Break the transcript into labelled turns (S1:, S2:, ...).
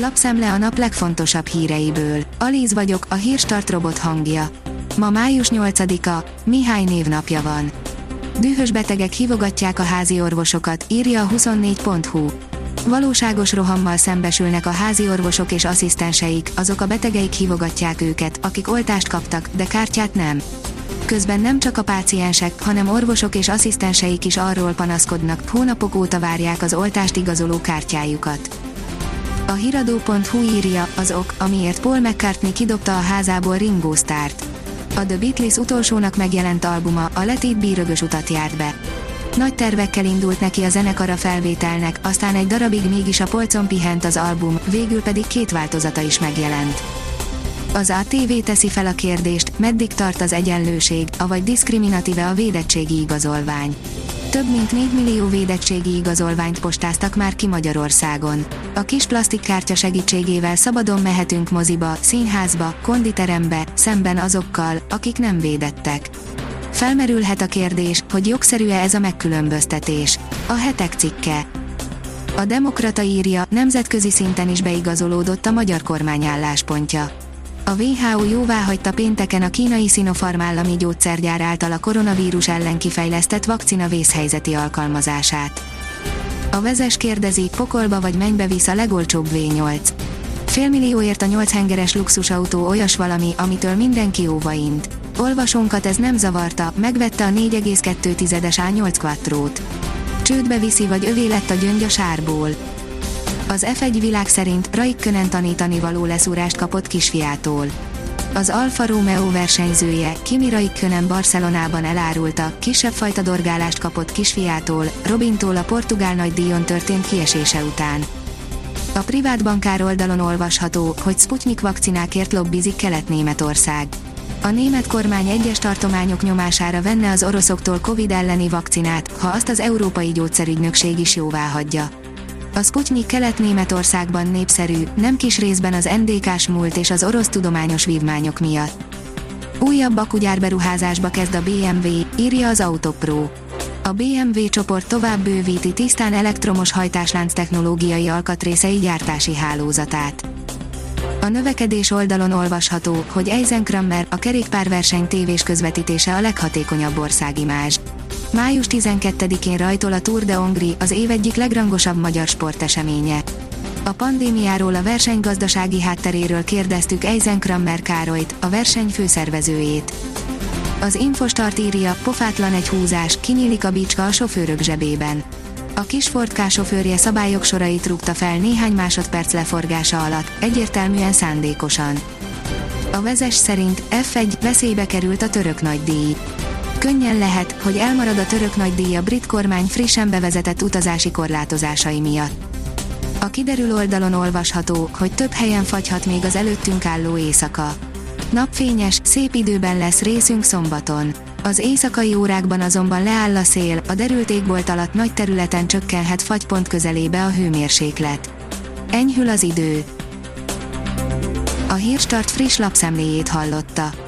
S1: Lapszemle a nap legfontosabb híreiből. Alíz vagyok, a hírstart robot hangja. Ma május 8-a, Mihály névnapja van. Dühös betegek hívogatják a házi orvosokat, írja a 24.hu. Valóságos rohammal szembesülnek a házi orvosok és asszisztenseik, azok a betegeik hívogatják őket, akik oltást kaptak, de kártyát nem. Közben nem csak a páciensek, hanem orvosok és asszisztenseik is arról panaszkodnak, hónapok óta várják az oltást igazoló kártyájukat. A hiradó.hu írja, az ok, amiért Paul McCartney kidobta a házából Ringo Starrt. A The Beatles utolsónak megjelent albuma, a Let It Be rögös utat járt be. Nagy tervekkel indult neki a zenekara felvételnek, aztán egy darabig mégis a polcon pihent az album, végül pedig két változata is megjelent. Az ATV teszi fel a kérdést, meddig tart az egyenlőség, avagy diszkriminatíve a védettségi igazolvány. Több mint 4 millió védettségi igazolványt postáztak már ki Magyarországon. A kis plastikkártya segítségével szabadon mehetünk moziba, színházba, konditerembe, szemben azokkal, akik nem védettek. Felmerülhet a kérdés, hogy jogszerű-e ez a megkülönböztetés. A hetek cikke. A Demokrata írja, nemzetközi szinten is beigazolódott a magyar kormány álláspontja. A WHO jóváhagyta pénteken a kínai Sinopharm állami gyógyszergyár által a koronavírus ellen kifejlesztett vakcina vészhelyzeti alkalmazását. A vezes kérdezi, pokolba vagy mennybe visz a legolcsóbb V8. Félmillióért a 8 hengeres luxusautó olyas valami, amitől mindenki óvaint. Olvasónkat ez nem zavarta, megvette a 4,2-es A8 Quattro-t. Csődbe viszi vagy övé lett a gyöngy a sárból. Az F1 világ szerint Raikkonen tanítani való leszúrást kapott kisfiától. Az Alfa Romeo versenyzője, Kimi Raikkonen Barcelonában elárulta, kisebb fajta dorgálást kapott kisfiától, Robintól a portugál nagydíjon történt kiesése után. A privát bankár oldalon olvasható, hogy Sputnik vakcinákért lobbizik Kelet-Németország. A német kormány egyes tartományok nyomására venne az oroszoktól Covid elleni vakcinát, ha azt az Európai Gyógyszerügynökség is jóvá hagyja. A Sputnik Kelet-Németországban népszerű, nem kis részben az NDK-s múlt és az orosz tudományos vívmányok miatt. Újabb akugyárberuházásba kezd a BMW, írja az Autopro. A BMW csoport tovább bővíti tisztán elektromos hajtáslánc technológiai alkatrészei gyártási hálózatát. A növekedés oldalon olvasható, hogy Eisenkrammer, a kerékpárverseny tévés közvetítése a leghatékonyabb országimázs. Május 12-én rajtol a Tour de Hongrie, az év egyik legrangosabb magyar sporteseménye. A pandémiáról a versenygazdasági hátteréről kérdeztük Eisenkrammer Károlyt, a verseny főszervezőjét. Az Infostart írja, pofátlan egy húzás, kinyílik a bicska a sofőrök zsebében. A kis Ford sofőrje szabályok sorait rúgta fel néhány másodperc leforgása alatt, egyértelműen szándékosan. A vezes szerint F1 veszélybe került a török nagydíj. Könnyen lehet, hogy elmarad a török nagydíj a brit kormány frissen bevezetett utazási korlátozásai miatt. A kiderül oldalon olvasható, hogy több helyen fagyhat még az előttünk álló éjszaka. Napfényes, szép időben lesz részünk szombaton. Az éjszakai órákban azonban leáll a szél, a derült égbolt alatt nagy területen csökkenhet fagypont közelébe a hőmérséklet. Enyhül az idő. A Hírstart friss lapszemléjét hallotta.